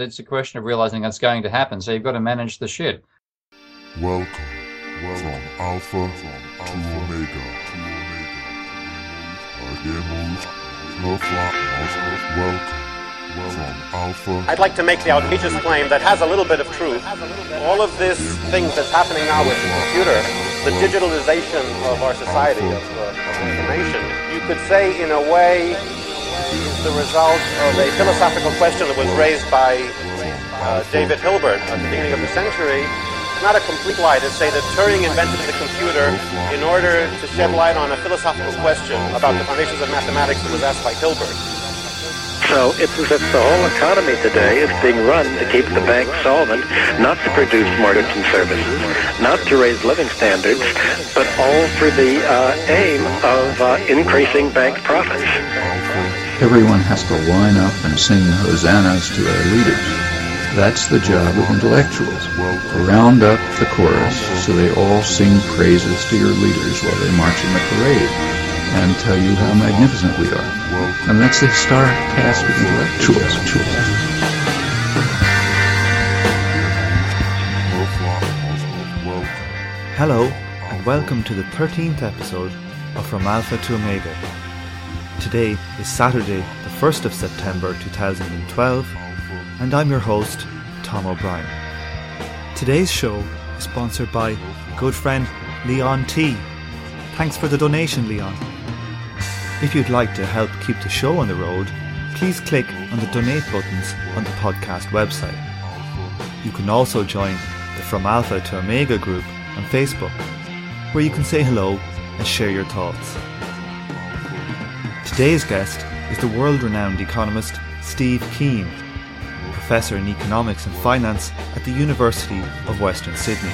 It's a question of realizing that's going to happen, so you've got to manage the shit. Welcome, Welcome. from Alpha from to Omega. Welcome. From Alpha. I'd like to make the outrageous claim that has a little bit of truth. All of this things that's happening now with the computer, the digitalization of our society of, uh, of information, you could say in a way is the result of a philosophical question that was raised by uh, David Hilbert at the beginning of the century. It's not a complete lie to say that Turing invented the computer in order to shed light on a philosophical question about the foundations of mathematics that was asked by Hilbert. So it's as if the whole economy today is being run to keep the bank solvent, not to produce goods and services, not to raise living standards, but all for the uh, aim of uh, increasing bank profits. Everyone has to line up and sing hosannas to their leaders. That's the job of intellectuals. Round up the chorus so they all sing praises to your leaders while they march in the parade and tell you how magnificent we are. And that's the historic task of intellectuals. Hello, and welcome to the 13th episode of From Alpha to Omega. Today is Saturday, the 1st of September 2012, and I'm your host, Tom O'Brien. Today's show is sponsored by good friend Leon T. Thanks for the donation, Leon. If you'd like to help keep the show on the road, please click on the donate buttons on the podcast website. You can also join the From Alpha to Omega group on Facebook, where you can say hello and share your thoughts. Today's guest is the world renowned economist Steve Keen, professor in economics and finance at the University of Western Sydney.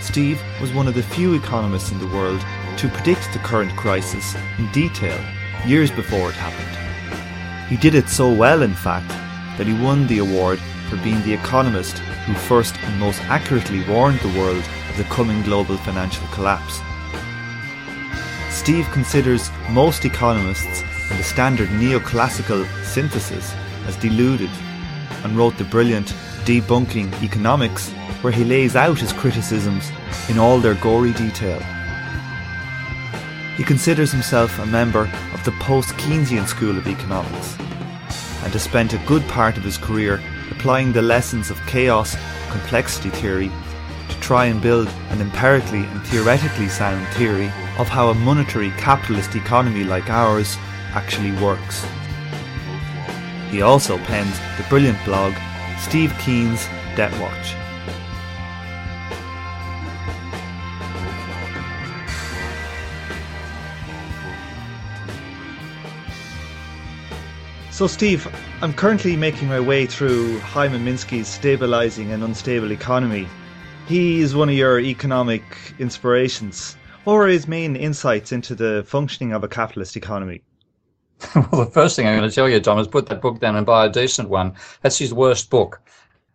Steve was one of the few economists in the world to predict the current crisis in detail years before it happened. He did it so well, in fact, that he won the award for being the economist who first and most accurately warned the world of the coming global financial collapse. Steve considers most economists and the standard neoclassical synthesis as deluded and wrote the brilliant Debunking Economics, where he lays out his criticisms in all their gory detail. He considers himself a member of the post Keynesian school of economics and has spent a good part of his career applying the lessons of chaos complexity theory to try and build an empirically and theoretically sound theory of how a monetary capitalist economy like ours actually works. He also pens the brilliant blog Steve Keen's Debt Watch. So, Steve, I'm currently making my way through Hyman Minsky's Stabilizing an Unstable Economy. He is one of your economic inspirations. What were his main insights into the functioning of a capitalist economy? well, the first thing I'm going to tell you, Tom, is put that book down and buy a decent one. That's his worst book.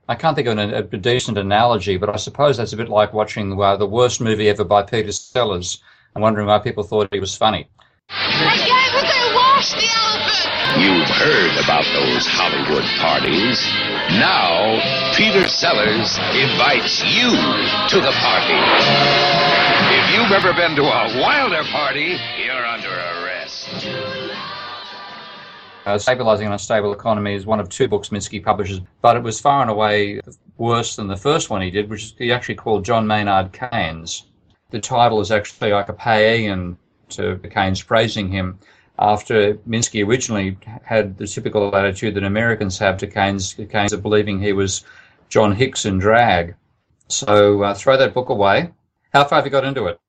I can't think of an, a decent analogy, but I suppose that's a bit like watching uh, the worst movie ever by Peter Sellers and wondering why people thought he was funny. Again, we're going to the elephant! You've heard about those Hollywood parties. Now, Peter Sellers invites you to the party. If you've ever been to a Wilder party, you're under arrest. Uh, Stabilizing an Unstable Economy is one of two books Minsky publishes, but it was far and away worse than the first one he did, which he actually called John Maynard Keynes. The title is actually like a paean to Keynes praising him after Minsky originally had the typical attitude that Americans have to Keynes, Keynes of believing he was John Hicks in drag. So uh, throw that book away. How far have you got into it?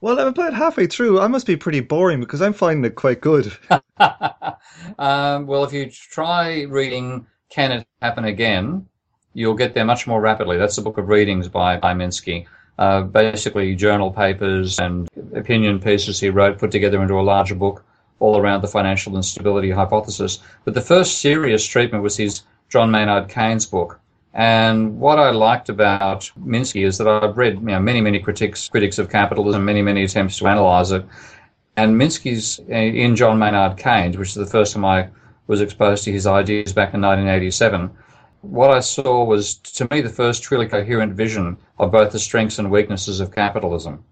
Well, I'm about halfway through. I must be pretty boring because I'm finding it quite good. um, well, if you try reading Can It Happen Again, you'll get there much more rapidly. That's the book of readings by, by Minsky. Uh, basically, journal papers and opinion pieces he wrote put together into a larger book all around the financial instability hypothesis. But the first serious treatment was his John Maynard Keynes book. And what I liked about Minsky is that I've read you know, many, many critics, critics of capitalism, many, many attempts to analyze it. And Minsky's uh, in John Maynard Keynes, which is the first time I was exposed to his ideas back in 1987, what I saw was, to me, the first truly coherent vision of both the strengths and weaknesses of capitalism.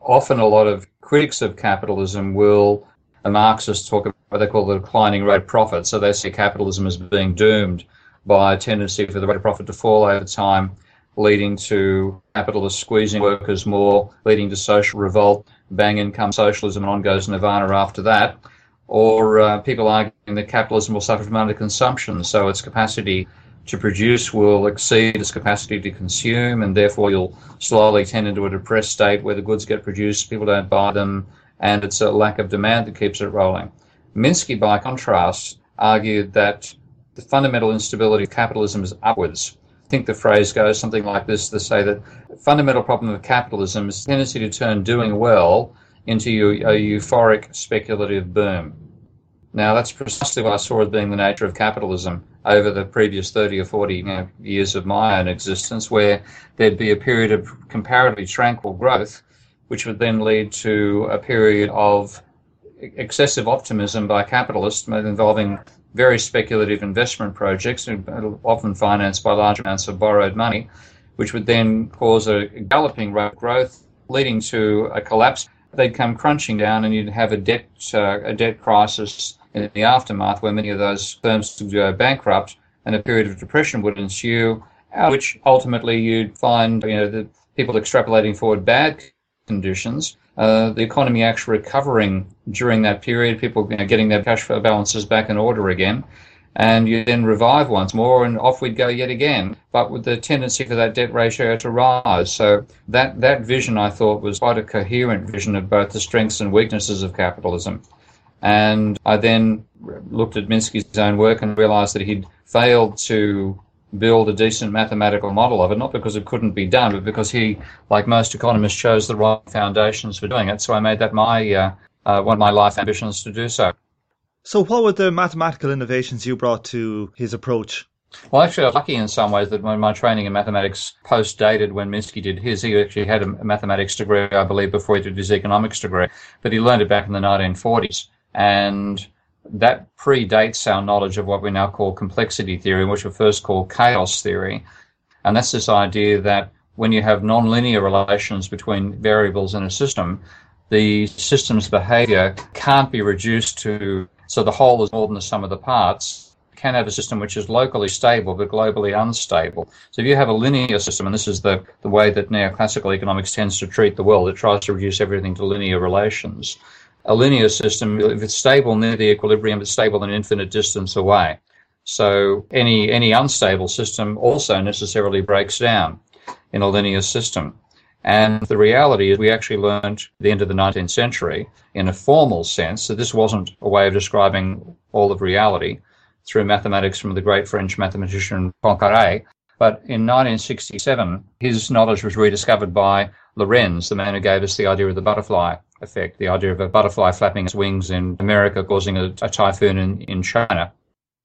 Often, a lot of critics of capitalism will, a Marxists talk about what they call the declining rate of profit. So they see capitalism as being doomed by a tendency for the rate of profit to fall over time, leading to capitalists squeezing workers more, leading to social revolt, bang income socialism, and on goes nirvana after that. Or uh, people arguing that capitalism will suffer from underconsumption, so its capacity to produce will exceed its capacity to consume, and therefore you'll slowly tend into a depressed state where the goods get produced, people don't buy them, and it's a lack of demand that keeps it rolling. Minsky, by contrast, argued that the fundamental instability of capitalism is upwards. I think the phrase goes something like this to say that the fundamental problem of capitalism is the tendency to turn doing well into a euphoric speculative boom. Now, that's precisely what I saw as being the nature of capitalism over the previous 30 or 40 you know, years of my own existence, where there'd be a period of comparatively tranquil growth, which would then lead to a period of excessive optimism by capitalists involving very speculative investment projects, often financed by large amounts of borrowed money, which would then cause a galloping rate of growth, leading to a collapse. They'd come crunching down, and you'd have a debt uh, a debt crisis in the aftermath, where many of those firms would go bankrupt, and a period of depression would ensue, which ultimately you'd find you know the people extrapolating forward bad conditions uh, the economy actually recovering during that period, people you know, getting their cash flow balances back in order again, and you then revive once more, and off we'd go yet again, but with the tendency for that debt ratio to rise. So that, that vision, I thought, was quite a coherent vision of both the strengths and weaknesses of capitalism. And I then looked at Minsky's own work and realized that he'd failed to build a decent mathematical model of it, not because it couldn't be done, but because he, like most economists, chose the right foundations for doing it. So I made that my uh, uh, one of my life ambitions to do so. So, what were the mathematical innovations you brought to his approach? Well, actually, I was lucky in some ways that when my training in mathematics post dated when Minsky did his, he actually had a mathematics degree, I believe, before he did his economics degree, but he learned it back in the 1940s. And that predates our knowledge of what we now call complexity theory, which we first called chaos theory. And that's this idea that when you have nonlinear relations between variables in a system, the system's behavior can't be reduced to so the whole is more than the sum of the parts. You can have a system which is locally stable but globally unstable. So if you have a linear system, and this is the, the way that neoclassical economics tends to treat the world, it tries to reduce everything to linear relations a linear system, if it's stable near the equilibrium, it's stable an infinite distance away. So any any unstable system also necessarily breaks down in a linear system. And the reality is, we actually learned at the end of the 19th century, in a formal sense, that this wasn't a way of describing all of reality through mathematics from the great French mathematician Poincaré. But in 1967, his knowledge was rediscovered by Lorenz, the man who gave us the idea of the butterfly effect, the idea of a butterfly flapping its wings in America causing a, a typhoon in, in China.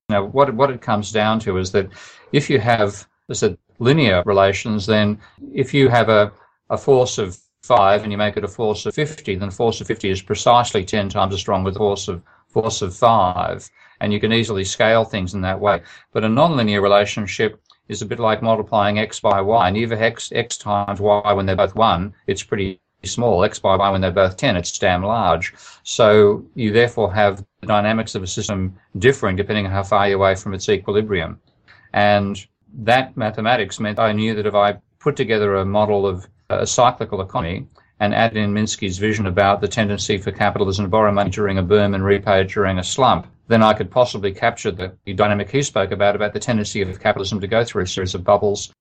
Now, what, what it comes down to is that if you have, as said, linear relations, then if you have a, a force of 5 and you make it a force of 50, then force of 50 is precisely 10 times as strong with force of, force of 5. And you can easily scale things in that way. But a nonlinear relationship is a bit like multiplying x by y. And either x, x times y when they're both 1, it's pretty small, x by y when they're both 10, it's damn large. So you therefore have the dynamics of a system differing depending on how far you're away from its equilibrium. And that mathematics meant I knew that if I put together a model of uh, a cyclical economy and added in Minsky's vision about the tendency for capitalism to borrow money during a boom and repay it during a slump, then I could possibly capture the dynamic he spoke about, about the tendency of capitalism to go through a series of bubbles,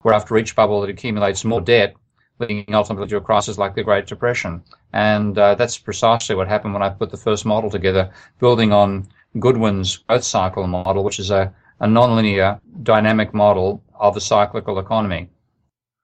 where after each bubble it accumulates more debt leading ultimately to a crisis like the Great Depression. And uh, that's precisely what happened when I put the first model together, building on Goodwin's growth cycle model, which is a, a nonlinear dynamic model of a cyclical economy.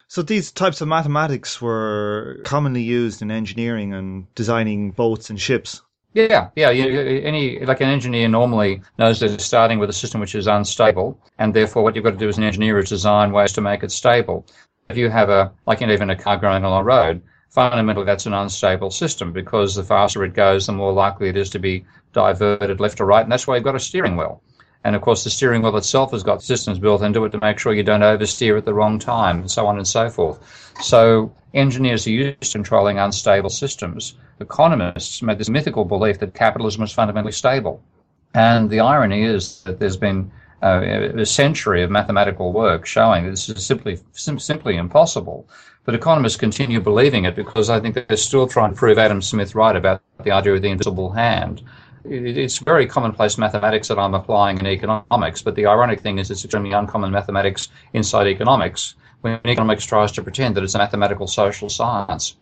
So these types of mathematics were commonly used in engineering and designing boats and ships. Yeah, yeah. You, any like an engineer normally knows that it's starting with a system which is unstable, and therefore what you've got to do as an engineer is design ways to make it stable if you have a like even a car going along a road, fundamentally that's an unstable system because the faster it goes, the more likely it is to be diverted left or right. And that's why you've got a steering wheel. And of course, the steering wheel itself has got systems built into it to make sure you don't oversteer at the wrong time, and so on and so forth. So, engineers are used to controlling unstable systems. Economists made this mythical belief that capitalism was fundamentally stable. And the irony is that there's been Uh, a century of mathematical work showing this is simply sim- simply impossible. But economists continue believing it because I think they're still trying to prove Adam Smith right about the idea of the invisible hand it's very commonplace mathematics that I'm applying in economics, but the ironic thing is it's extremely uncommon mathematics inside economics when economics tries to pretend that it's a mathematical social science.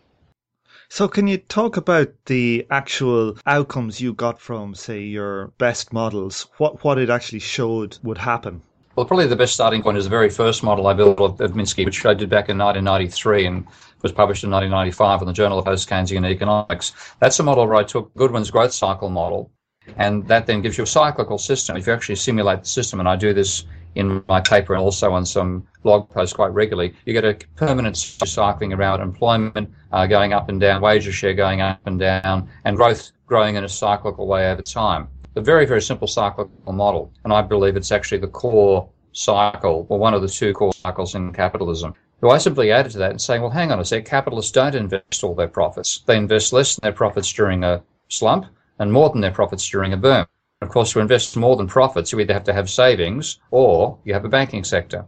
So, can you talk about the actual outcomes you got from, say, your best models? What what it actually showed would happen? Well, probably the best starting point is the very first model I built of, of Minsky, which I did back in 1993 and was published in 1995 in the Journal of Post-Keynesian Economics. That's a model where I took Goodwin's growth cycle model, and that then gives you a cyclical system. If you actually simulate the system, and I do this in my paper and also on some blog posts quite regularly, you get a permanent cycling around employment uh, going up and down, wages share going up and down, and growth growing in a cyclical way over time a very, very simple cyclical model. And I believe it's actually the core cycle, or one of the two core cycles in capitalism. So I simply added to that and saying, well, hang on a sec, capitalists don't invest all their profits. They invest less than their profits during a slump and more than their profits during a boom. Of course, to invest more than profits, you either have to have savings or you have a banking sector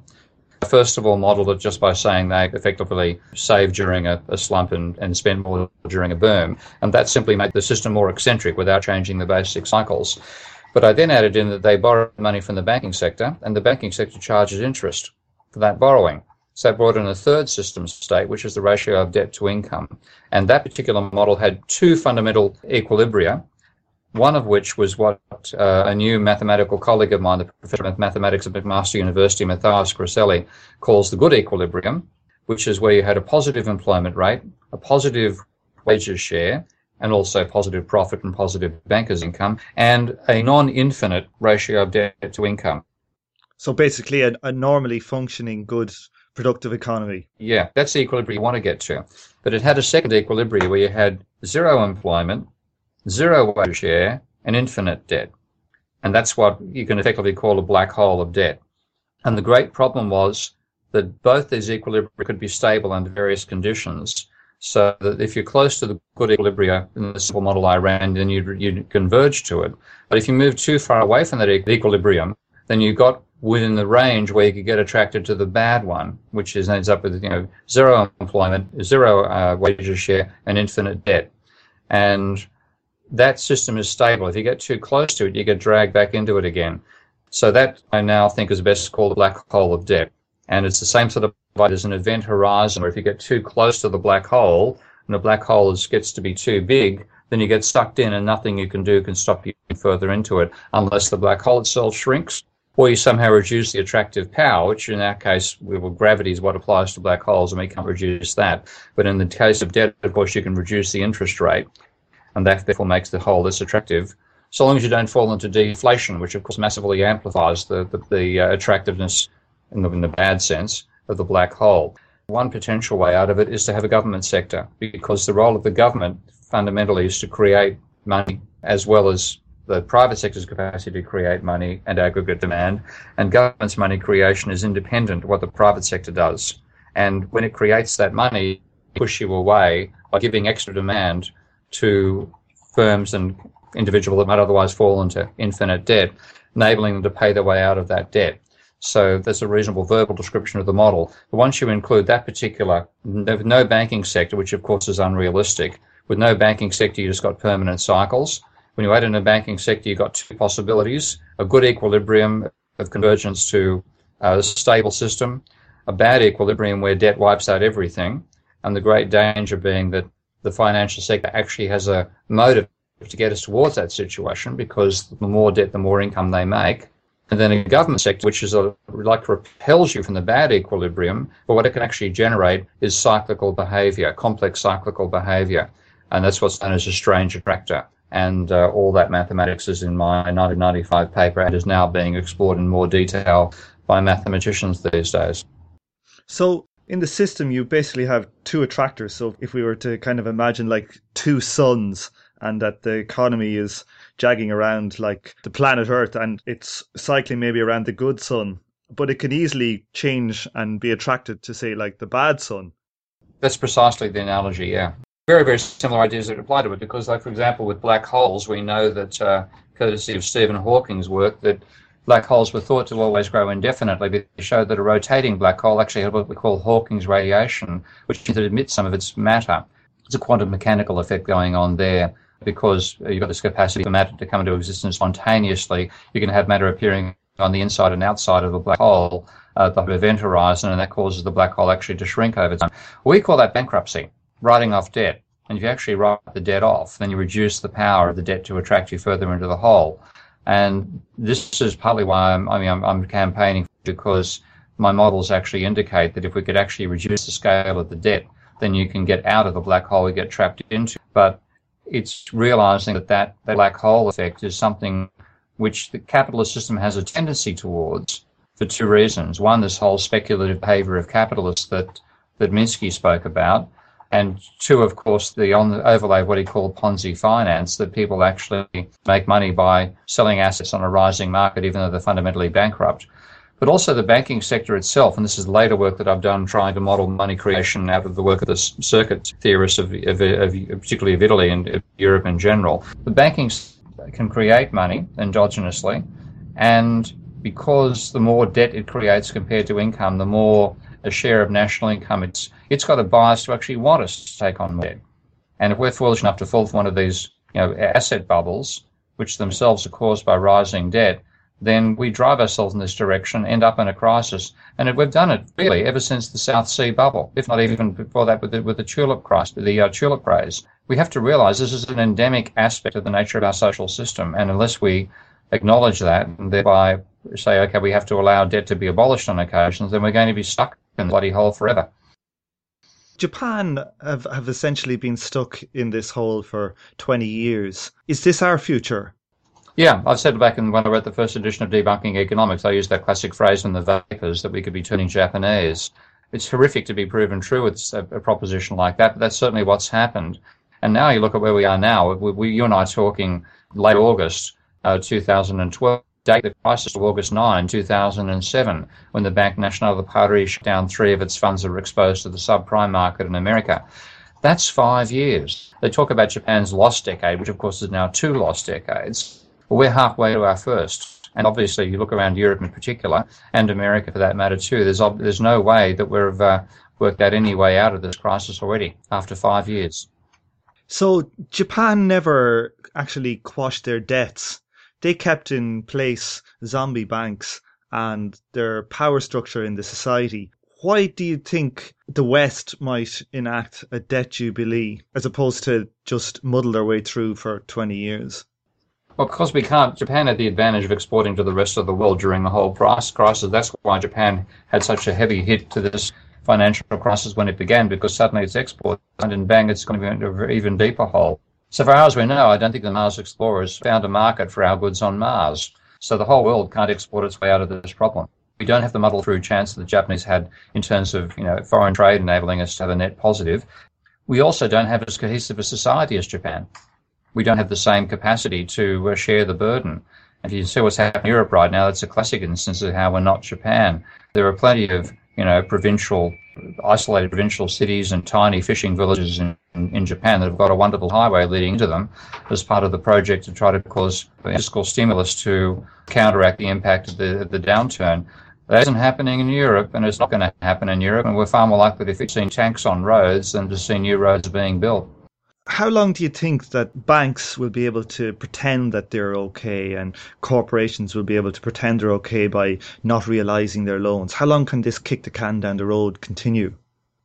first of all modeled it just by saying they effectively save during a, a, slump and, and spend more during a boom. And that simply made the system more eccentric without changing the basic cycles. But I then added in that they borrow money from the banking sector and the banking sector charges interest for that borrowing. So that brought in a third system state, which is the ratio of debt to income. And that particular model had two fundamental equilibria one of which was what uh, a new mathematical colleague of mine, the professor of mathematics at McMaster University, Matheus Grasselli, calls the good equilibrium, which is where you had a positive employment rate, a positive wages share, and also positive profit and positive bankers' income, and a non-infinite ratio of debt to income. So basically, a, a normally functioning, good, productive economy. Yeah, that's the equilibrium you want to get to. But it had a second equilibrium where you had zero employment, zero wage share, and infinite debt. And that's what you can effectively call a black hole of debt. And the great problem was that both these equilibria could be stable under various conditions. So that if you're close to the good equilibria in the simple model I ran, then you you converge to it. But if you move too far away from that equilibrium, then you got within the range where you could get attracted to the bad one, which is ends up with you know zero employment, zero uh, wages share, and infinite debt. And that system is stable. If you get too close to it, you get dragged back into it again. So that I now think is best called the black hole of debt. And it's the same sort of as an event horizon where if you get too close to the black hole and the black hole is, gets to be too big, then you get sucked in and nothing you can do can stop you further into it unless the black hole itself shrinks or you somehow reduce the attractive power, which in our case, well, gravity is what applies to black holes and we can't reduce that. But in the case of debt, of course, you can reduce the interest rate and that therefore makes the hole less attractive. So long as you don't fall into deflation, which of course massively amplifies the the, the uh, attractiveness in the, in the bad sense of the black hole. One potential way out of it is to have a government sector, because the role of the government fundamentally is to create money as well as the private sector's capacity to create money and aggregate demand, and government's money creation is independent of what the private sector does. And when it creates that money, push you away by giving extra demand to firms and individuals that might otherwise fall into infinite debt, enabling them to pay their way out of that debt. So there's a reasonable verbal description of the model. But once you include that particular, no banking sector, which of course is unrealistic, with no banking sector, you just got permanent cycles. When you add in a banking sector, you've got two possibilities a good equilibrium of convergence to uh, a stable system, a bad equilibrium where debt wipes out everything, and the great danger being that the financial sector actually has a motive to get us towards that situation because the more debt, the more income they make. And then a government sector, which is a, like repels you from the bad equilibrium, but what it can actually generate is cyclical behavior, complex cyclical behavior. And that's what's known as a strange attractor. And uh, all that mathematics is in my 1995 paper and is now being explored in more detail by mathematicians these days. So In the system, you basically have two attractors. So if we were to kind of imagine like two suns and that the economy is jagging around like the planet Earth and it's cycling maybe around the good sun, but it can easily change and be attracted to, say, like the bad sun. That's precisely the analogy, yeah. Very, very similar ideas that apply to it because, like, for example, with black holes, we know that, uh, courtesy of Stephen Hawking's work, that black holes were thought to always grow indefinitely, but they showed that a rotating black hole actually had what we call Hawking's radiation, which emits some of its matter. It's a quantum mechanical effect going on there because you've got this capacity for matter to come into existence spontaneously. You can have matter appearing on the inside and outside of a black hole uh, the event horizon, and that causes the black hole actually to shrink over time. We call that bankruptcy, writing off debt. And if you actually write the debt off, then you reduce the power of the debt to attract you further into the hole. And this is partly why I'm, I mean, I'm, I'm campaigning because my models actually indicate that if we could actually reduce the scale of the debt, then you can get out of the black hole you get trapped into. But it's realizing that that, that black hole effect is something which the capitalist system has a tendency towards for two reasons. One, this whole speculative behavior of capitalists that, that Minsky spoke about. And two, of course, the on the overlay of what he called Ponzi finance, that people actually make money by selling assets on a rising market, even though they're fundamentally bankrupt. But also the banking sector itself, and this is later work that I've done trying to model money creation out of the work of the circuit theorists of, of, of particularly of Italy and of Europe in general. The banking can create money endogenously, and because the more debt it creates compared to income, the more a share of national income it's it's got a bias to actually want us to take on more debt. And if we're foolish enough to fall for one of these, you know, asset bubbles, which themselves are caused by rising debt, then we drive ourselves in this direction, end up in a crisis. And we've done it really ever since the South Sea bubble, if not even before that with the, with the tulip crisis, the uh, tulip craze. We have to realize this is an endemic aspect of the nature of our social system. And unless we acknowledge that and thereby say, okay, we have to allow debt to be abolished on occasions, then we're going to be stuck in the bloody hole forever. Japan have, have essentially been stuck in this hole for 20 years. Is this our future? Yeah, I've said back in when I wrote the first edition of Debunking Economics, I used that classic phrase from the vapors that we could be turning Japanese. It's horrific to be proven true with a, a proposition like that, but that's certainly what's happened. And now you look at where we are now. We, we, you and I are talking late August uh, 2012 date the crisis of August 9, 2007, when the Banque Nationale de Paris shut down three of its funds that were exposed to the subprime market in America. That's five years. They talk about Japan's lost decade, which of course is now two lost decades. Well, we're halfway to our first. And obviously, you look around Europe in particular, and America for that matter too, there's, there's no way that we've uh, worked out any way out of this crisis already after five years. So Japan never actually quashed their debts they kept in place zombie banks and their power structure in the society. Why do you think the West might enact a debt jubilee as opposed to just muddle their way through for 20 years? Well, because we can't, Japan had the advantage of exporting to the rest of the world during the whole price crisis. That's why Japan had such a heavy hit to this financial crisis when it began, because suddenly its export and bang, it's going to be into an even deeper hole. So far as we know, I don't think the Mars explorers found a market for our goods on Mars. So the whole world can't export its way out of this problem. We don't have the muddle through chance that the Japanese had in terms of you know foreign trade enabling us to have a net positive. We also don't have as cohesive a society as Japan. We don't have the same capacity to uh, share the burden. And if you see what's happening in Europe right now, that's a classic instance of how we're not Japan. There are plenty of you know provincial isolated provincial cities and tiny fishing villages in, in, in, Japan that have got a wonderful highway leading into them as part of the project to try to cause fiscal stimulus to counteract the impact of the, the downturn. That isn't happening in Europe, and it's not going to happen in Europe, and we're far more likely to see tanks on roads than to see new roads being built how long do you think that banks will be able to pretend that they're okay and corporations will be able to pretend they're okay by not realizing their loans? How long can this kick the can down the road continue?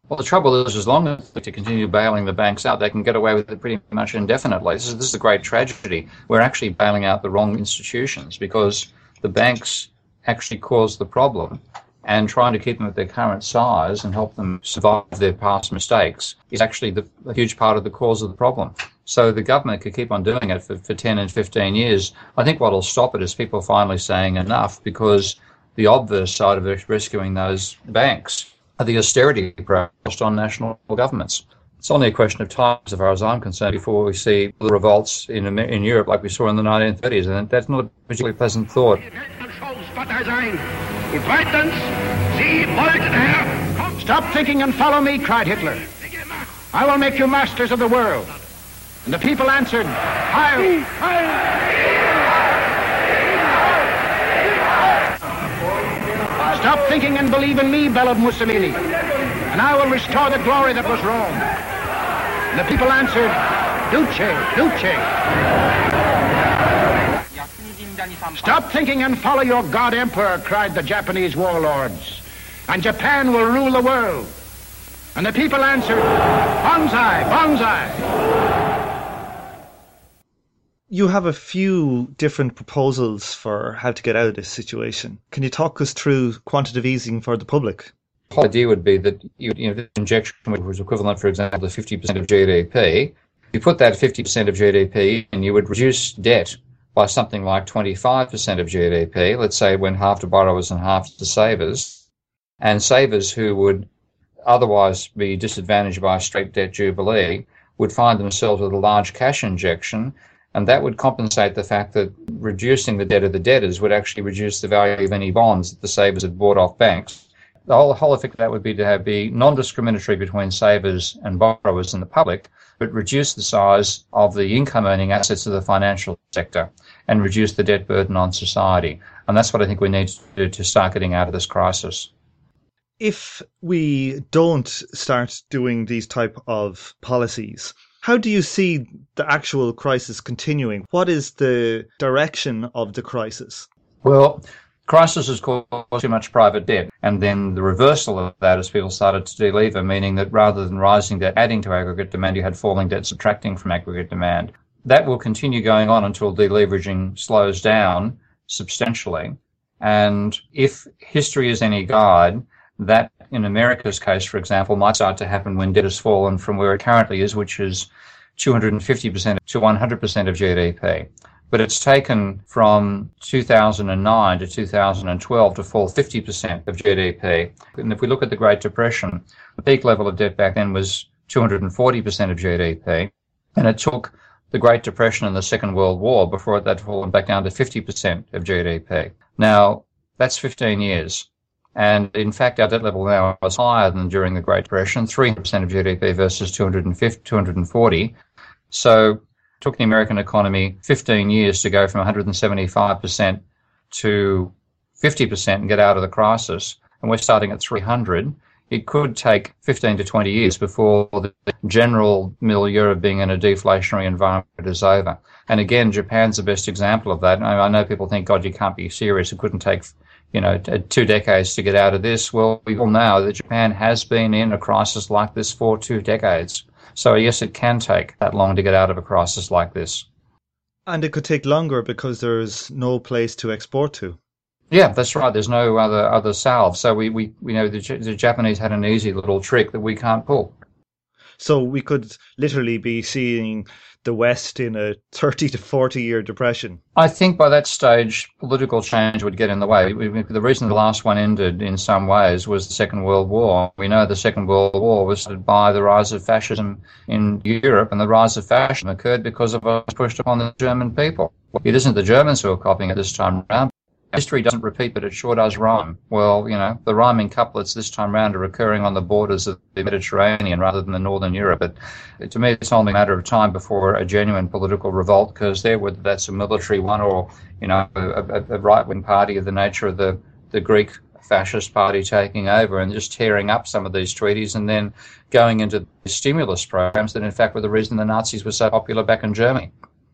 Well, the trouble is, as long as they continue bailing the banks out, they can get away with it pretty much indefinitely. This is, this is a great tragedy. We're actually bailing out the wrong institutions because the banks actually caused the problem and trying to keep them at their current size and help them survive their past mistakes is actually the, a huge part of the cause of the problem. So the government could keep on doing it for, for 10 and 15 years. I think what will stop it is people finally saying enough because the obvious side of rescuing those banks are the austerity pressed on national governments. It's only a question of time, as far as I'm concerned, before we see the revolts in, in Europe like we saw in the 1930s, and that's not a particularly pleasant thought. Stop thinking and follow me, cried Hitler. I will make you masters of the world. And the people answered, Heil! Heil! Stop thinking and believe in me, bellowed Mussolini, and I will restore the glory that was Rome. And the people answered, Duce, Duce. Stop thinking and follow your God Emperor, cried the Japanese warlords, and Japan will rule the world. And the people answered, Banzai, Banzai you have a few different proposals for how to get out of this situation. Can you talk us through quantitative easing for the public? The idea would be that you, you know, the injection was equivalent, for example, to 50% of GDP. You put that 50% of GDP and you would reduce debt by something like 25% of GDP. Let's say when half to borrowers and half to savers. And savers who would otherwise be disadvantaged by a straight debt jubilee would find themselves with a large cash injection and that would compensate the fact that reducing the debt of the debtors would actually reduce the value of any bonds that the savers had bought off banks. The whole, whole effect of that would be to have be non-discriminatory between savers and borrowers and the public, but reduce the size of the income earning assets of the financial sector and reduce the debt burden on society. And that's what I think we need to do to start getting out of this crisis if we don't start doing these type of policies, how do you see the actual crisis continuing? What is the direction of the crisis? Well, crisis has caused too much private debt. And then the reversal of that as people started to delever, meaning that rather than rising debt adding to aggregate demand, you had falling debt subtracting from aggregate demand. That will continue going on until deleveraging slows down substantially. And if history is any guide, that in America's case, for example, might start to happen when debt has fallen from where it currently is, which is 250% to 100% of GDP. But it's taken from 2009 to 2012 to fall 50% of GDP. And if we look at the Great Depression, the peak level of debt back then was 240% of GDP. And it took the Great Depression and the Second World War before that fallen back down to 50% of GDP. Now, that's 15 years. And in fact, our debt level now is higher than during the Great Depression, 300% of GDP versus 250, 240. So took the American economy 15 years to go from 175% to 50% and get out of the crisis. And we're starting at 300. It could take 15 to 20 years before the general milieu of being in a deflationary environment is over. And again, Japan's the best example of that. I know people think, God, you can't be serious. It couldn't take you know, two decades to get out of this. Well, we all know that Japan has been in a crisis like this for two decades. So yes, it can take that long to get out of a crisis like this. And it could take longer because there's no place to export to. Yeah, that's right. There's no other other salve. So we, we, we know the, the Japanese had an easy little trick that we can't pull. So we could literally be seeing the West in a 30 to 40 year depression? I think by that stage, political change would get in the way. The reason the last one ended in some ways was the Second World War. We know the Second World War was by the rise of fascism in Europe, and the rise of fascism occurred because of what was pushed upon the German people. It isn't the Germans who are copying it this time around. History doesn't repeat, but it sure does rhyme. Well, you know, the rhyming couplets this time round are occurring on the borders of the Mediterranean rather than the Northern Europe. But to me, it's only a matter of time before a genuine political revolt occurs there, whether that's a military one or, you know, a, a right-wing party of the nature of the, the Greek fascist party taking over and just tearing up some of these treaties and then going into stimulus programs that in fact were the reason the Nazis were so popular back in Germany.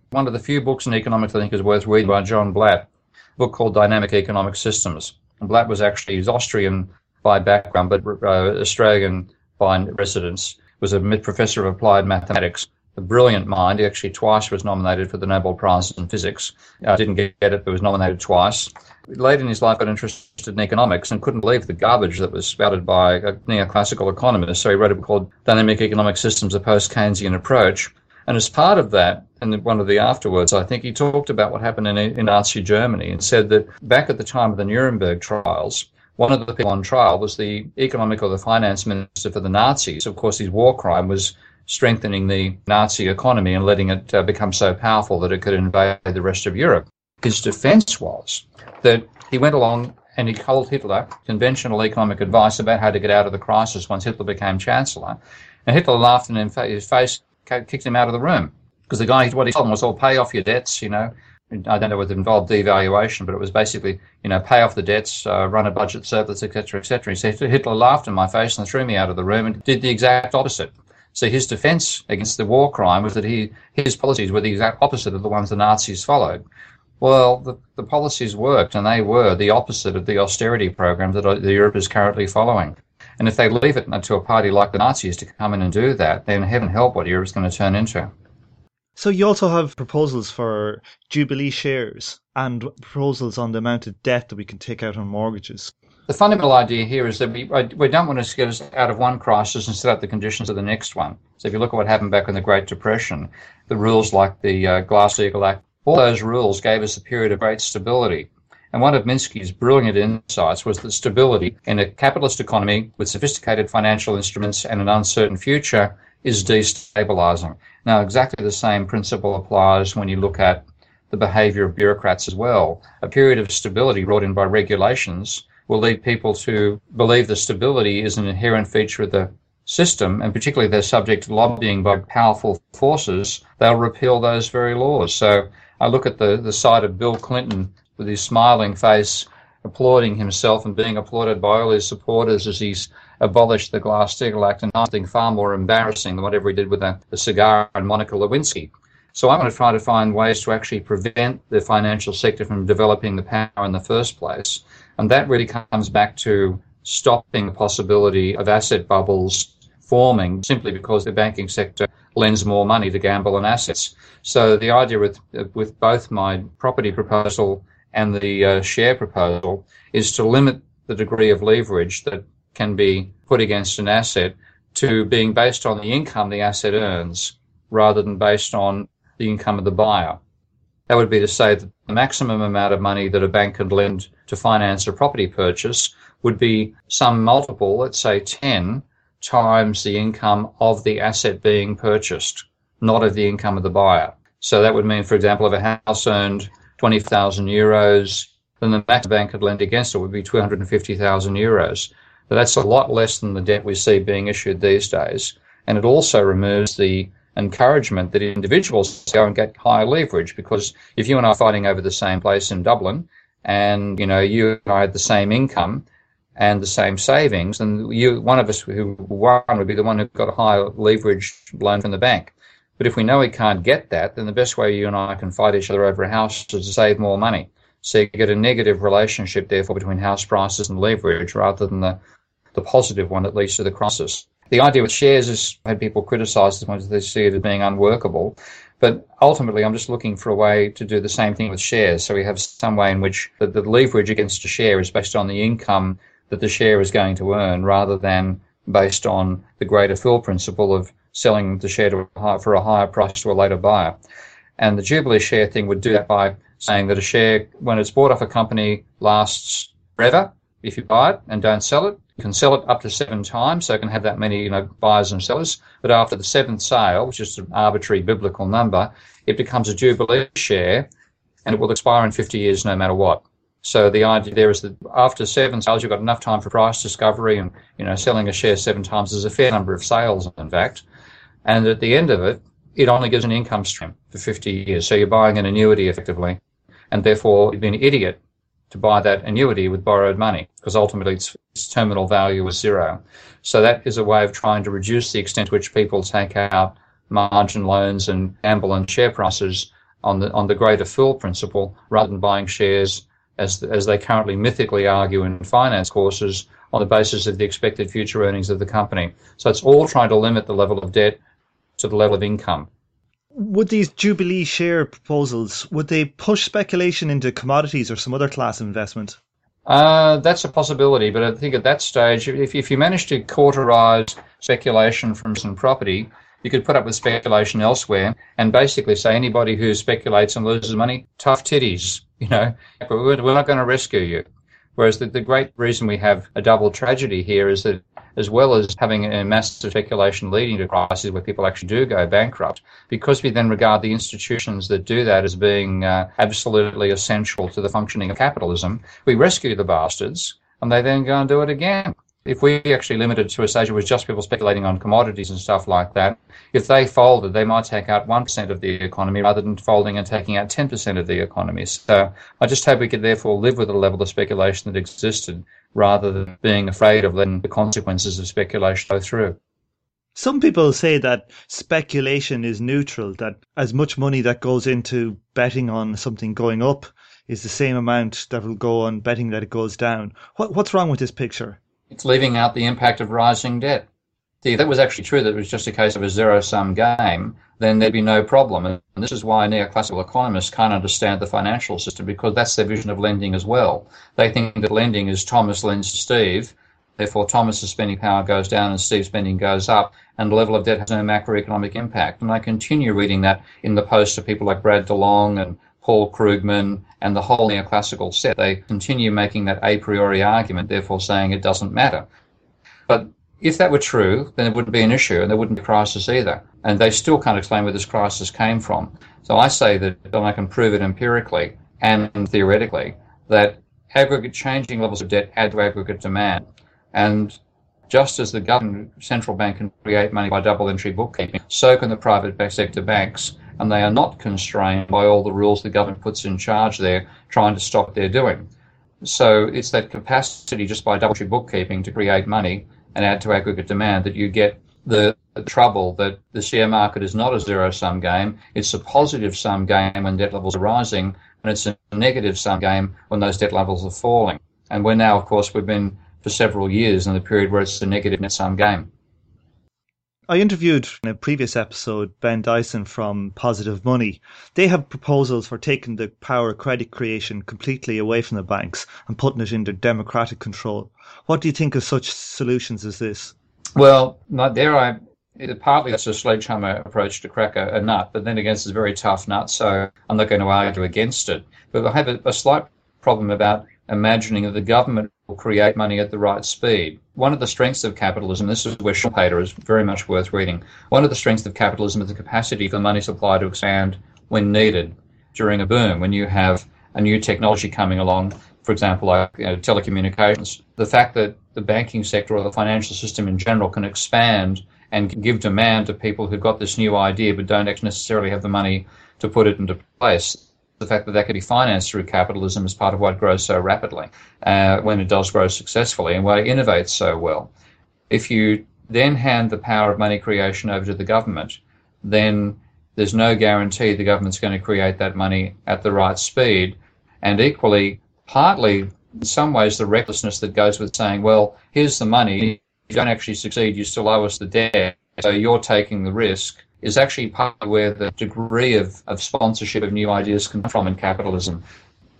One of the few books in economics I think is worth reading by John Blatt book called Dynamic Economic Systems. And Blatt was actually he's Austrian by background, but uh, Australian by residence. Was a professor of applied mathematics. A brilliant mind. He actually twice was nominated for the Nobel Prize in Physics. Uh, didn't get it, but was nominated twice. Late in his life, got interested in economics and couldn't believe the garbage that was spouted by a neoclassical economist. So he wrote a book called Dynamic Economic Systems: A Post-Keynesian Approach. And as part of that, and one of the afterwards, I think he talked about what happened in, in Nazi Germany and said that back at the time of the Nuremberg trials, one of the people on trial was the economic or the finance minister for the Nazis. Of course, his war crime was strengthening the Nazi economy and letting it uh, become so powerful that it could invade the rest of Europe. His defense was that he went along and he told Hitler conventional economic advice about how to get out of the crisis once Hitler became chancellor. And Hitler laughed in his face, kicked him out of the room. Because the guy, what he told him was, "All pay off your debts, you know, I don't know whether it involved devaluation, but it was basically, you know, pay off the debts, uh, run a budget surplus, etc., etc. He said Hitler laughed in my face and threw me out of the room and did the exact opposite. So his defence against the war crime was that he his policies were the exact opposite of the ones the Nazis followed. Well, the, the policies worked, and they were the opposite of the austerity program that uh, the Europe is currently following. And if they leave it to a party like the Nazis to come in and do that, then heaven help what Europe is going to turn into. So you also have proposals for Jubilee shares and proposals on the amount of debt that we can take out on mortgages. The fundamental idea here is that we, we don't want to get us out of one crisis and set up the conditions of the next one. So if you look at what happened back in the Great Depression, the rules like the uh, Glass-Steagall Act, all those rules gave us a period of great stability. And one of Minsky's brilliant insights was that stability in a capitalist economy with sophisticated financial instruments and an uncertain future is destabilizing. Now, exactly the same principle applies when you look at the behavior of bureaucrats as well. A period of stability brought in by regulations will lead people to believe that stability is an inherent feature of the system, and particularly they're subject to lobbying by powerful forces, they'll repeal those very laws. So I look at the, the side of Bill Clinton with his smiling face, applauding himself and being applauded by all his supporters as he's abolished the Glass-Steagall Act and something far more embarrassing than whatever he did with the, the cigar and Monica Lewinsky. So I'm going to try to find ways to actually prevent the financial sector from developing the power in the first place. And that really comes back to stopping the possibility of asset bubbles forming simply because the banking sector lends more money to gamble on assets. So the idea with with both my property proposal and the uh, share proposal is to limit the degree of leverage that can be put against an asset to being based on the income the asset earns rather than based on the income of the buyer. That would be to say that the maximum amount of money that a bank could lend to finance a property purchase would be some multiple, let's say 10 times the income of the asset being purchased, not of the income of the buyer. So that would mean, for example, if a house earned 20,000 euros, then the max bank could lend against it would be 250,000 euros. But that's a lot less than the debt we see being issued these days. And it also removes the encouragement that individuals go and get higher leverage because if you and I are fighting over the same place in Dublin and you know you and I had the same income and the same savings then you one of us who won would be the one who got a higher leverage loan from the bank. But if we know we can't get that, then the best way you and I can fight each other over a house is to save more money. So you get a negative relationship, therefore, between house prices and leverage rather than the, the positive one that leads to the crisis. The idea with shares has had people as much as they see it as being unworkable. But ultimately, I'm just looking for a way to do the same thing with shares. So we have some way in which the, the leverage against a share is based on the income that the share is going to earn rather than based on the greater fool principle of selling the share a, for a higher price to a later buyer. And the Jubilee share thing would do that by saying that a share, when it's bought off a company, lasts forever if you buy it and don't sell it. You can sell it up to seven times, so it can have that many you know, buyers and sellers. But after the seventh sale, which is an arbitrary biblical number, it becomes a Jubilee share and it will expire in 50 years no matter what. So the idea there is that after seven sales, you've got enough time for price discovery and, you know, selling a share seven times is a fair number of sales, in fact. And at the end of it, it only gives an income stream for 50 years. So you're buying an annuity effectively and therefore you'd be an idiot to buy that annuity with borrowed money because ultimately its, its, terminal value is zero. So that is a way of trying to reduce the extent to which people take out margin loans and gamble on share prices on the on the greater fool principle rather than buying shares as as they currently mythically argue in finance courses on the basis of the expected future earnings of the company. So it's all trying to limit the level of debt to the level of income would these Jubilee share proposals would they push speculation into commodities or some other class of investment? Uh, that's a possibility, but I think at that stage, if, if you manage to cauterize speculation from some property, you could put up with speculation elsewhere and basically say anybody who speculates and loses money, tough titties, you know, we're, we're not going to rescue you. Whereas the, the great reason we have a double tragedy here is that as well as having a massive speculation leading to crises where people actually do go bankrupt, because we then regard the institutions that do that as being uh, absolutely essential to the functioning of capitalism, we rescue the bastards and they then go and do it again. If we actually limited to a stage it was just people speculating on commodities and stuff like that, if they folded, they might take out 1% of the economy rather than folding and taking out 10% of the economy. So I just hope we could therefore live with the level of speculation that existed rather than being afraid of letting the consequences of speculation go through. Some people say that speculation is neutral, that as much money that goes into betting on something going up is the same amount that will go on betting that it goes down. What, what's wrong with this picture? It's leaving out the impact of rising debt. If that was actually true, that it was just a case of a zero sum game, then there'd be no problem. And this is why neoclassical economists can't understand the financial system because that's their vision of lending as well. They think that lending is Thomas lends to Steve, therefore Thomas's spending power goes down and Steve's spending goes up, and the level of debt has no macroeconomic impact. And I continue reading that in the posts of people like Brad DeLong and Paul Krugman, and the whole neoclassical set. They continue making that a priori argument, therefore saying it doesn't matter. But if that were true, then it wouldn't be an issue and there wouldn't be a crisis either. And they still can't explain where this crisis came from. So I say that, and I can prove it empirically and theoretically, that aggregate changing levels of debt add to aggregate demand. And just as the government central bank can create money by double entry bookkeeping, so can the private sector banks and they are not constrained by all the rules the government puts in charge there trying to stop what they're doing. So it's that capacity just by double entry bookkeeping to create money and add to aggregate demand that you get the, trouble that the share market is not a zero sum game. It's a positive sum game when debt levels are rising, and it's a negative sum game when those debt levels are falling. And we're now, of course, we've been for several years in the period where it's a negative net sum game. I interviewed in a previous episode Ben Dyson from Positive Money. They have proposals for taking the power of credit creation completely away from the banks and putting it under democratic control. What do you think of such solutions as this? Well, not there. I partly that's a sledgehammer approach to crack a, a, nut, but then again, it's a very tough nut, so I'm not going to argue against it. But I have a, a slight problem about imagining that the government will create money at the right speed. One of the strengths of capitalism, this is where Schumpeter is very much worth reading. One of the strengths of capitalism is the capacity for the money supply to expand when needed during a boom, when you have a new technology coming along, for example, like you know, telecommunications. The fact that the banking sector or the financial system in general can expand and give demand to people who've got this new idea but don't necessarily have the money to put it into place the fact that that can be financed through capitalism is part of why it grows so rapidly uh, when it does grow successfully and why it innovates so well. If you then hand the power of money creation over to the government, then there's no guarantee the government's going to create that money at the right speed. And equally, partly, in some ways, the recklessness that goes with saying, well, here's the money. If you don't actually succeed, you still owe us the debt. So you're taking the risk is actually part of where the degree of, of sponsorship of new ideas can come from in capitalism.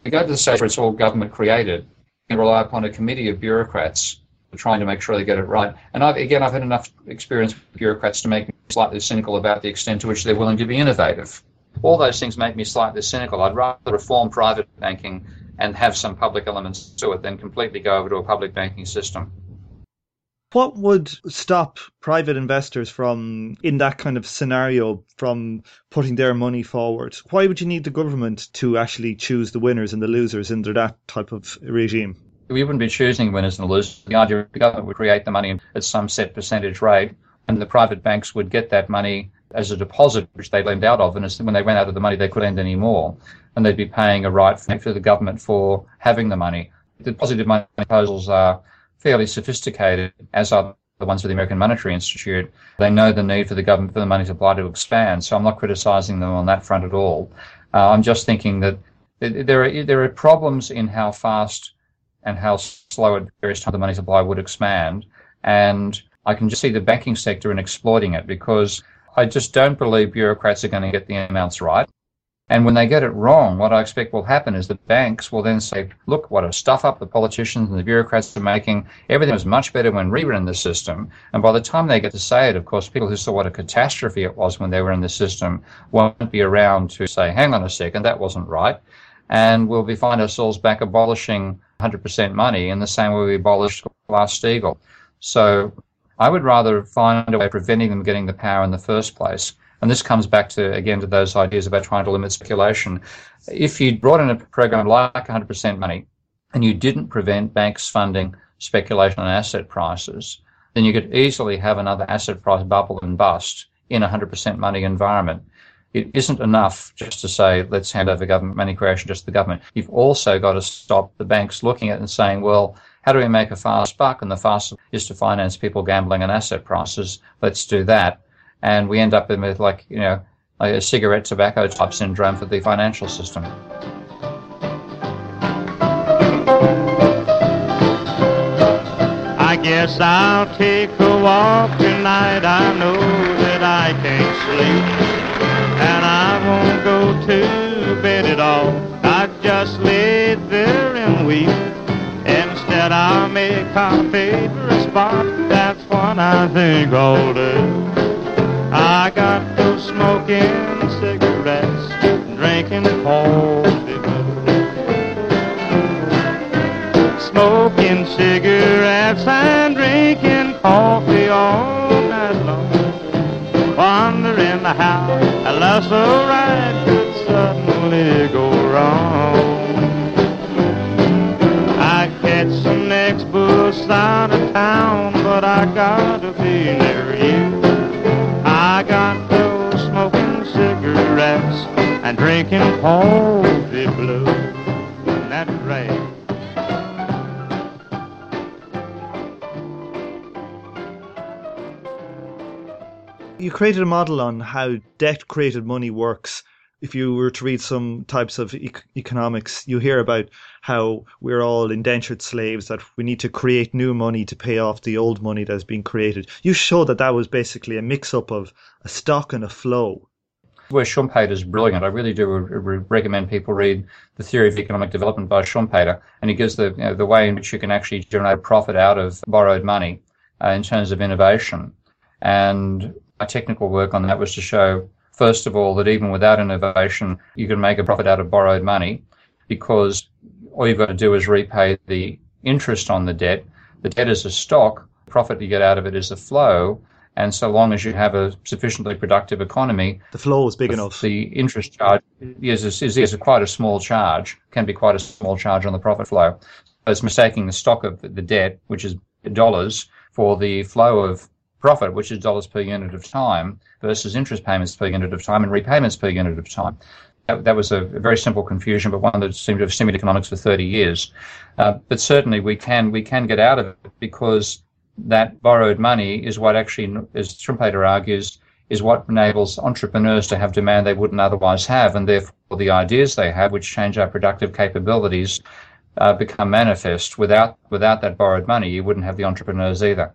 We go to the stage where it's all government created and rely upon a committee of bureaucrats trying to make sure they get it right. And I've, again, I've had enough experience with bureaucrats to make me slightly cynical about the extent to which they're willing to be innovative. All those things make me slightly cynical. I'd rather reform private banking and have some public elements to it than completely go over to a public banking system. What would stop private investors from, in that kind of scenario, from putting their money forward? Why would you need the government to actually choose the winners and the losers under that type of regime? We wouldn't be choosing winners and losers. The idea the government would create the money at some set percentage rate, and the private banks would get that money as a deposit, which they lend out of, and when they ran out of the money, they couldn't lend any more, and they'd be paying a right for the government for having the money. The positive money proposals are fairly sophisticated, as are the ones for the American Monetary Institute. They know the need for the government for the money supply to expand. So I'm not criticising them on that front at all. Uh, I'm just thinking that there are there are problems in how fast and how slow at various times the money supply would expand, and I can just see the banking sector in exploiting it because I just don't believe bureaucrats are going to get the amounts right. And when they get it wrong, what I expect will happen is the banks will then say, look, what a stuff up the politicians and the bureaucrats are making. Everything was much better when we were in the system. And by the time they get to say it, of course, people who saw what a catastrophe it was when they were in the system won't be around to say, hang on a second, that wasn't right. And we'll be find ourselves back abolishing 100% money in the same way we abolished Glass-Steagall. So I would rather find a way of preventing them getting the power in the first place. And this comes back to, again, to those ideas about trying to limit speculation. If you brought in a program like 100% money and you didn't prevent banks funding speculation on asset prices, then you could easily have another asset price bubble and bust in a 100% money environment. It isn't enough just to say, let's hand over government money creation just to the government. You've also got to stop the banks looking at it and saying, well, how do we make a fast buck? And the fast is to finance people gambling on asset prices. Let's do that. And we end up with like, you know, a cigarette tobacco type syndrome for the financial system. I guess I'll take a walk tonight. I know that I can't sleep. And I won't go to bed at all. I just lay there and weep. Instead, I'll make our favorite spot. That's what I think I'll do. I got to smoking cigarettes, drinking coffee. Smoking cigarettes and drinking coffee all night long. Wondering how a love so right could suddenly go wrong. I catch some next bus out of town, but I gotta be near. I got those smoking cigarettes and drinking blue. You created a model on how debt created money works. If you were to read some types of e- economics, you hear about how we're all indentured slaves, that we need to create new money to pay off the old money that's been created. You showed that that was basically a mix up of a stock and a flow. Where Schumpeter is brilliant. I really do re- re- recommend people read The Theory of Economic Development by Schumpeter, and he gives the you know, the way in which you can actually generate profit out of borrowed money uh, in terms of innovation. And my technical work on that was to show, first of all, that even without innovation, you can make a profit out of borrowed money because all you've got to do is repay the interest on the debt. The debt is a stock, the profit you get out of it is a flow. And so long as you have a sufficiently productive economy, the flow is big the, enough. The interest charge is, is, is, quite a small charge, can be quite a small charge on the profit flow. It's mistaking the stock of the debt, which is dollars, for the flow of profit, which is dollars per unit of time, versus interest payments per unit of time and repayments per unit of time. That, that was a, very simple confusion, but one that seemed to have stimulated economics for 30 years. Uh, but certainly we can we can get out of it because that borrowed money is what actually, as Schumpeter argues, is what enables entrepreneurs to have demand they wouldn't otherwise have, and therefore the ideas they have, which change our productive capabilities, uh, become manifest. Without without that borrowed money, you wouldn't have the entrepreneurs either.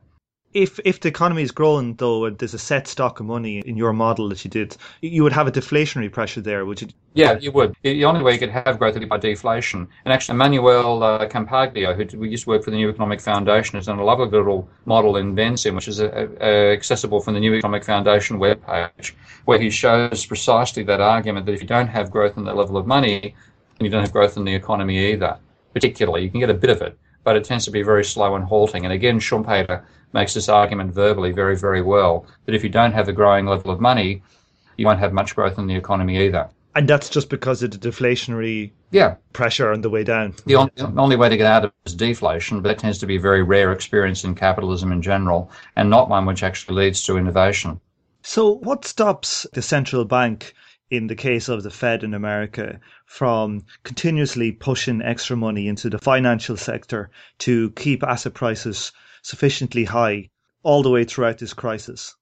If if the economy is growing though, and there's a set stock of money in your model that you did, you would have a deflationary pressure there, would you? Yeah, you would. The only way you could have growth would be by deflation. And actually, Emmanuel uh, Campagnolo, who we used to work for the New Economic Foundation, has done a lovely little model in Vensim, which is uh, uh, accessible from the New Economic Foundation webpage, where he shows precisely that argument that if you don't have growth in the level of money, then you don't have growth in the economy either. Particularly, you can get a bit of it, but it tends to be very slow and halting. And again, Schumpeter makes this argument verbally very, very well that if you don't have a growing level of money, you won't have much growth in the economy either. And that's just because of the deflationary yeah. pressure on the way down. The, on, the only way to get out of it is deflation, but that tends to be a very rare experience in capitalism in general, and not one which actually leads to innovation. So, what stops the central bank, in the case of the Fed in America, from continuously pushing extra money into the financial sector to keep asset prices sufficiently high all the way throughout this crisis?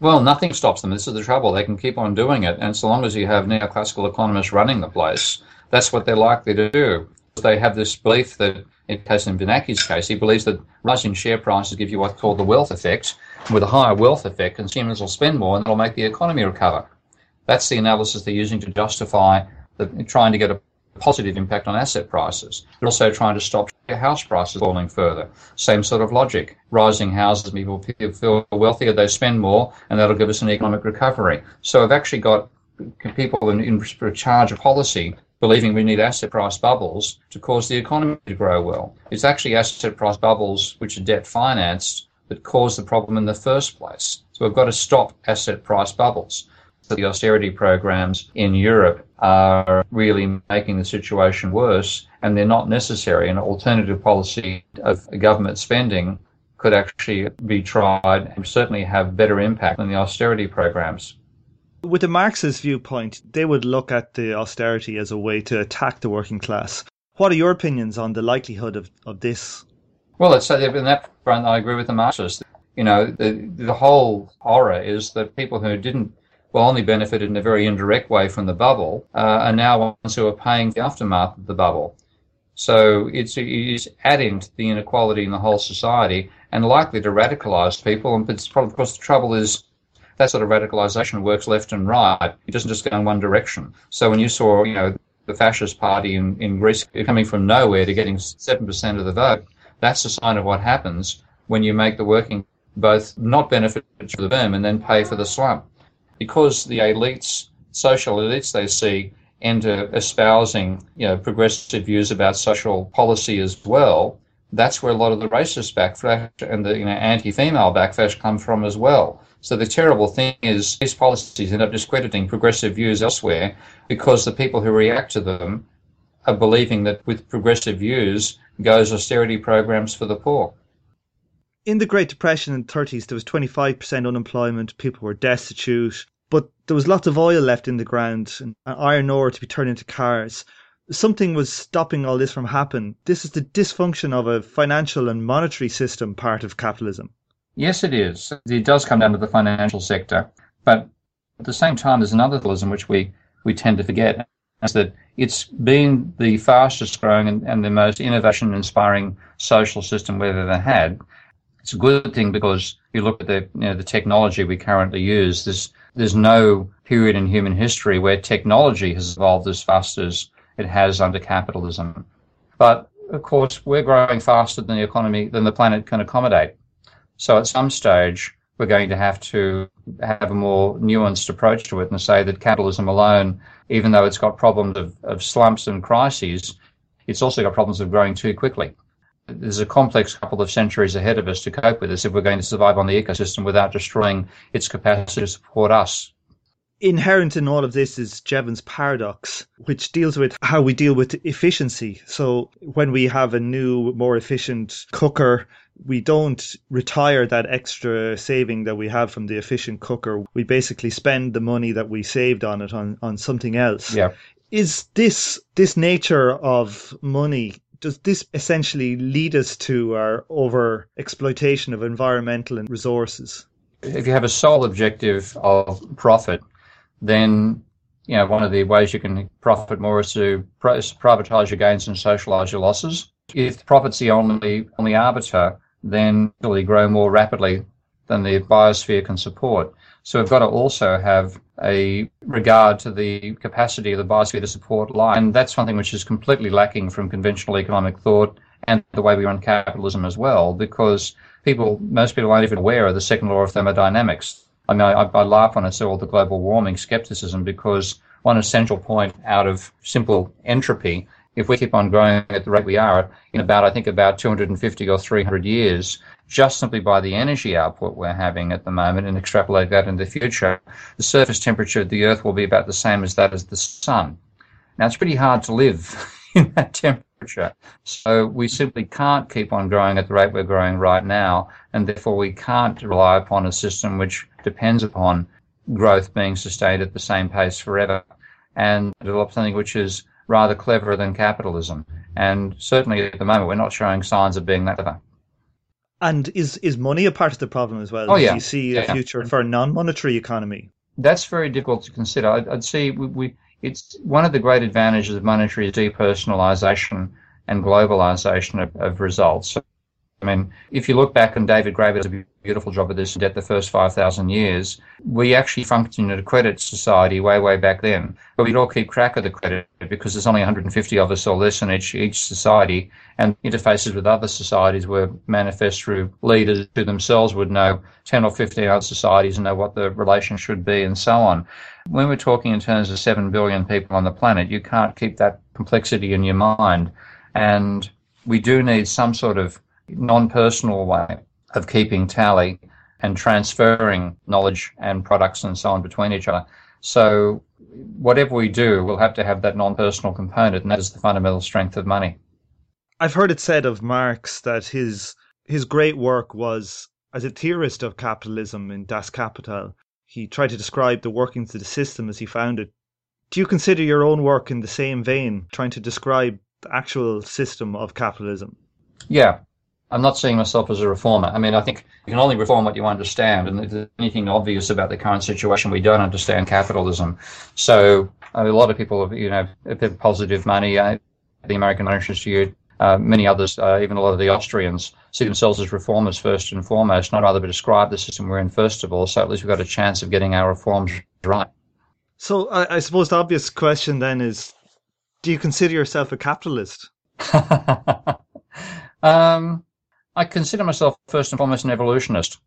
Well, nothing stops them. This is the trouble. They can keep on doing it. And so long as you have neoclassical economists running the place, that's what they're likely to do. They have this belief that, in case in Bernanke's case, he believes that rising share prices give you what's called the wealth effect. With a higher wealth effect, consumers will spend more and that'll make the economy recover. That's the analysis they're using to justify the, trying to get a positive impact on asset prices. They're also trying to stop house prices falling further. Same sort of logic. Rising houses, people feel wealthier, they spend more, and that'll give us an economic recovery. So I've actually got people in, in charge of policy believing we need asset price bubbles to cause the economy to grow well. It's actually asset price bubbles which are debt financed that cause the problem in the first place. So we've got to stop asset price bubbles. The austerity programs in Europe are really making the situation worse and they're not necessary. An alternative policy of government spending could actually be tried and certainly have better impact than the austerity programs. With the Marxist viewpoint, they would look at the austerity as a way to attack the working class. What are your opinions on the likelihood of, of this? Well, it's, uh, in that front, I agree with the Marxists. You know, the, the whole horror is that people who didn't, only benefited in a very indirect way from the bubble uh, are now ones who are paying the aftermath of the bubble. So it's, it's adding to the inequality in the whole society and likely to radicalize people. And it's probably, of course, the trouble is that sort of radicalization works left and right. It doesn't just go in one direction. So when you saw, you know, the fascist party in, in Greece coming from nowhere to getting 7% of the vote, that's a sign of what happens when you make the working both not benefit for the boom and then pay for the slump. Because the elites, social elites they see, enter espousing, you know, progressive views about social policy as well, that's where a lot of the racist backlash and the you know, anti-female backlash come from as well. So the terrible thing is these policies end up discrediting progressive views elsewhere because the people who react to them are believing that with progressive views goes austerity programs for the poor. In the Great Depression in the 30s, there was 25% unemployment, people were destitute, but there was lots of oil left in the ground and uh, iron ore to be turned into cars. Something was stopping all this from happening. This is the dysfunction of a financial and monetary system part of capitalism. Yes, it is. It does come down to the financial sector. But at the same time, there's another dualism which we, we tend to forget, is that it's been the fastest growing and, and the most innovation inspiring social system we've ever had. It's a good thing because you look at the, you know, the technology we currently use, there's, there's no period in human history where technology has evolved as fast as it has under capitalism. But of course, we're growing faster than the economy, than the planet can accommodate. So at some stage, we're going to have to have a more nuanced approach to it and say that capitalism alone, even though it's got problems of, of slumps and crises, it's also got problems of growing too quickly. There's a complex couple of centuries ahead of us to cope with this if we're going to survive on the ecosystem without destroying its capacity to support us. Inherent in all of this is Jevons paradox, which deals with how we deal with efficiency. So when we have a new, more efficient cooker, we don't retire that extra saving that we have from the efficient cooker. We basically spend the money that we saved on it on, on something else. Yeah. Is this this nature of money does this essentially lead us to our over exploitation of environmental and resources? If you have a sole objective of profit, then you know one of the ways you can profit more is to privatize your gains and socialize your losses. If profit's the only only arbiter, then really grow more rapidly than the biosphere can support. So we've got to also have a regard to the capacity of the biosphere to support life. And that's something which is completely lacking from conventional economic thought and the way we run capitalism as well, because people, most people aren't even aware of the second law of thermodynamics. I mean, I, I laugh when I see all the global warming skepticism because one essential point out of simple entropy if we keep on growing at the rate we are, in about, I think, about 250 or 300 years, just simply by the energy output we're having at the moment and extrapolate that into the future, the surface temperature of the Earth will be about the same as that of the Sun. Now, it's pretty hard to live in that temperature. So we simply can't keep on growing at the rate we're growing right now, and therefore we can't rely upon a system which depends upon growth being sustained at the same pace forever and develop something which is rather cleverer than capitalism. And certainly at the moment, we're not showing signs of being that clever. And is, is money a part of the problem as well? Oh, yeah. Do you see yeah, a future yeah. for a non-monetary economy? That's very difficult to consider. I'd, I'd see we, we, it's one of the great advantages of monetary is depersonalization and globalization of, of results. I mean, if you look back, and David Graeber does a beautiful job of this debt the first 5,000 years. We actually functioned in a credit society way, way back then. But we'd all keep track of the credit because there's only 150 of us or less in each, each society. And interfaces with other societies were manifest through leaders who themselves would know 10 or 15 other societies and know what the relation should be and so on. When we're talking in terms of 7 billion people on the planet, you can't keep that complexity in your mind. And we do need some sort of non-personal way of keeping tally and transferring knowledge and products and so on between each other. So whatever we do, we'll have to have that non-personal component, and that is the fundamental strength of money. I've heard it said of Marx that his his great work was as a theorist of capitalism in Das Kapital. He tried to describe the workings of the system as he found it. Do you consider your own work in the same vein, trying to describe the actual system of capitalism? Yeah, I'm not seeing myself as a reformer. I mean, I think you can only reform what you understand, and if there's anything obvious about the current situation, we don't understand capitalism. So a lot of people have, you know, positive money. Uh, the American Monetary Institute, uh, many others, uh, even a lot of the Austrians, see themselves as reformers first and foremost, not rather but describe the system we're in first of all. So at least we've got a chance of getting our reforms right. So I, I suppose the obvious question then is, do you consider yourself a capitalist? um, I consider myself first and foremost an evolutionist.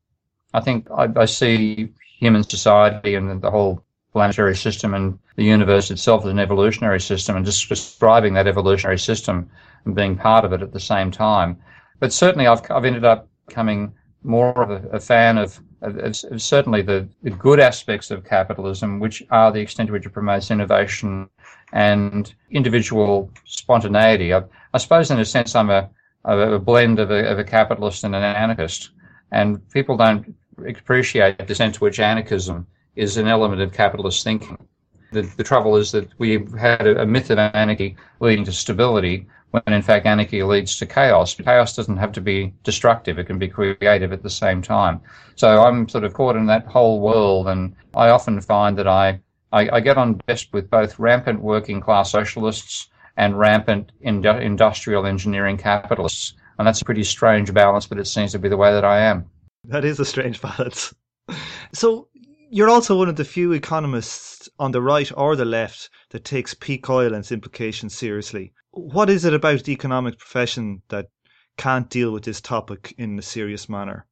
I think I, I see human society and the whole planetary system and the universe itself as an evolutionary system and just describing that evolutionary system and being part of it at the same time. But certainly I've, I've ended up becoming more of a, a fan of, of, of certainly the, the, good aspects of capitalism, which are the extent to which it promotes innovation and individual spontaneity. I, I suppose in a sense I'm a, a, blend of a, of a capitalist and an anarchist. And people don't appreciate the sense to which anarchism is an element of capitalist thinking. The, the trouble is that we've had a, a myth of anarchy leading to stability, when in fact anarchy leads to chaos. Chaos doesn't have to be destructive, it can be creative at the same time. So I'm sort of caught in that whole world, and I often find that I, I, I get on best with both rampant working class socialists and rampant industrial engineering capitalists. And that's a pretty strange balance, but it seems to be the way that I am. That is a strange balance. So you're also one of the few economists on the right or the left that takes peak oil and its implications seriously. What is it about the economic profession that can't deal with this topic in a serious manner?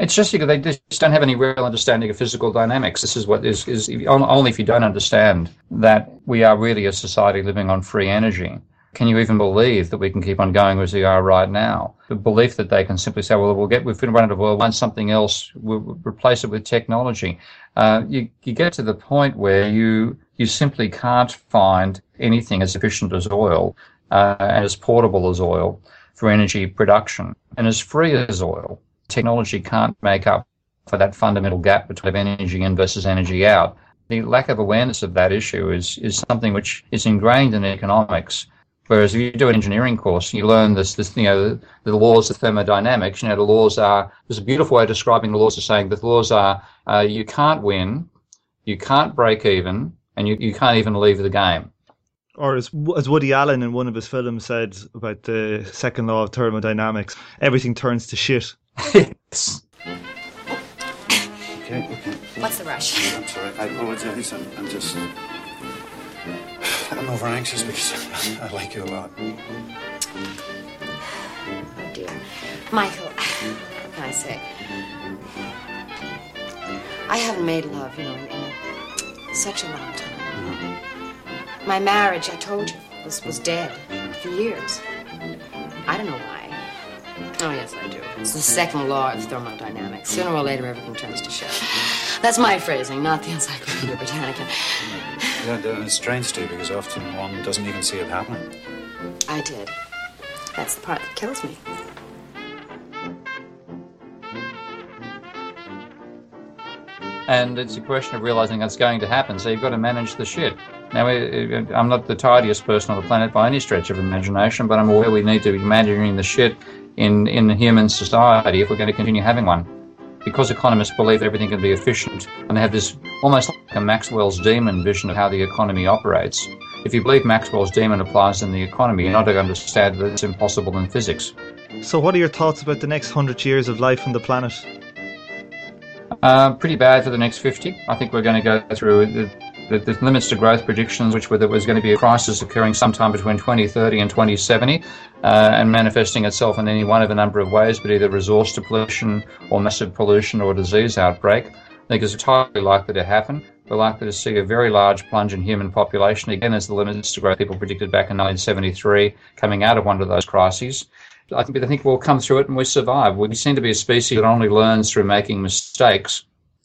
It's just because they just don't have any real understanding of physical dynamics. This is what is, is only if you don't understand that we are really a society living on free energy. Can you even believe that we can keep on going as we are right now? The belief that they can simply say, well, we'll get, we've run out of oil, find something else, we'll replace it with technology. Uh, you, you get to the point where you, you simply can't find anything as efficient as oil, uh, and as portable as oil for energy production and as free as oil technology can't make up for that fundamental gap between energy in versus energy out. The lack of awareness of that issue is, is something which is ingrained in economics. Whereas if you do an engineering course, you learn this, this you know, the, the laws of thermodynamics. You know, the laws are, there's a beautiful way of describing the laws of saying that the laws are, uh, you can't win, you can't break even, and you, you can't even leave the game. Or as, as Woody Allen in one of his films said about the second law of thermodynamics, everything turns to shit yes. Okay, okay. What's the rush? I'm sorry. I apologize. I'm, I'm just. I'm over anxious because I like you a lot. Oh, dear. Michael, what can I say? I haven't made love, you know, in, in such a long time. Mm-hmm. My marriage, I told you, was, was dead for years. I don't know why. Oh, yes, I do. It's the second law of thermodynamics. Sooner or later, everything turns to shit. That's my phrasing, not the Encyclopedia Britannica. Yeah, uh, it's strange, too, because often one doesn't even see it happening. I did. That's the part that kills me. And it's a question of realizing that's going to happen, so you've got to manage the shit. Now, I'm not the tidiest person on the planet by any stretch of imagination, but I'm aware we need to be managing the shit in, in human society if we're going to continue having one. Because economists believe everything can be efficient and they have this almost like a Maxwell's demon vision of how the economy operates. If you believe Maxwell's demon applies in the economy, you're not going to understand that it's impossible in physics. So, what are your thoughts about the next hundred years of life on the planet? Uh, pretty bad for the next 50. I think we're going to go through the, the, limits to growth predictions, which were there was going to be a crisis occurring sometime between 2030 and 2070 uh, and manifesting itself in any one of a number of ways, but either resource depletion or massive pollution or disease outbreak. I think it's entirely likely to happen. We're likely to see a very large plunge in human population, again, as the limits to growth people predicted back in 1973, coming out of one of those crises. I think, I think we'll come through it and we survive. We seem to be a species that only learns through making mistakes.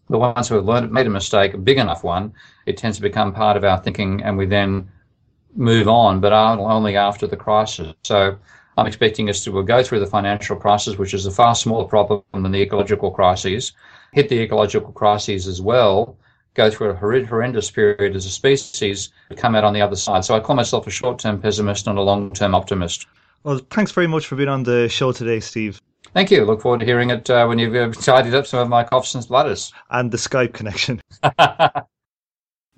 The ones who have learned, made a mistake, a big enough one, it tends to become part of our thinking and we then move on, but only after the crisis. So I'm expecting us to we'll go through the financial crisis, which is a far smaller problem than the ecological crises, hit the ecological crises as well, go through a horrendous period as a species, come out on the other side. So I call myself a short-term pessimist and a long-term optimist. Well, thanks very much for being on the show today, Steve. Thank you. Look forward to hearing it uh, when you've uh, tidied up some of my coughs and splutters. And the Skype connection.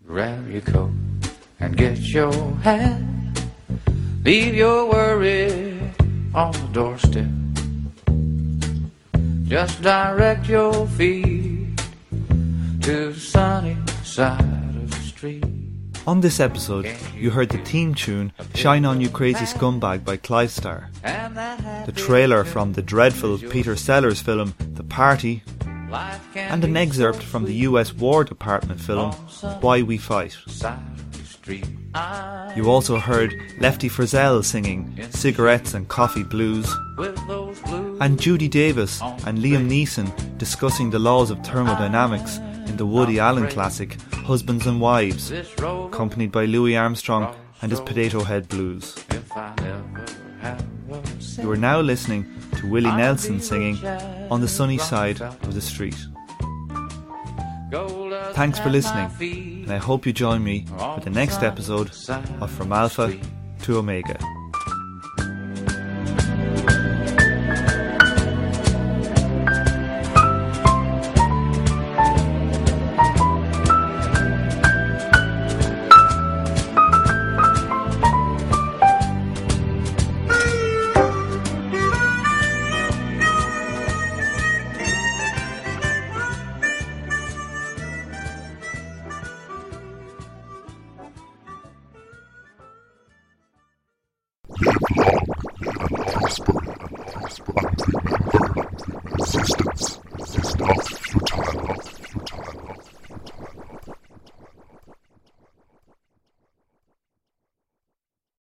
Grab your coat and get your hat. Leave your worry on the doorstep. Just direct your feet to the sunny side of the street. On this episode, you heard the theme tune Shine On You Crazy Scumbag by Clive Star, the trailer from the dreadful Peter Sellers film The Party, and an excerpt from the US War Department film Why We Fight. You also heard Lefty Frizzell singing Cigarettes and Coffee Blues, and Judy Davis and Liam Neeson discussing the laws of thermodynamics in the Woody Allen classic Husbands and Wives, accompanied by Louis Armstrong and his Potato Head Blues. You are now listening to Willie Nelson singing On the Sunny Side of the Street. Thanks for listening, and I hope you join me for the next episode of From Alpha to Omega.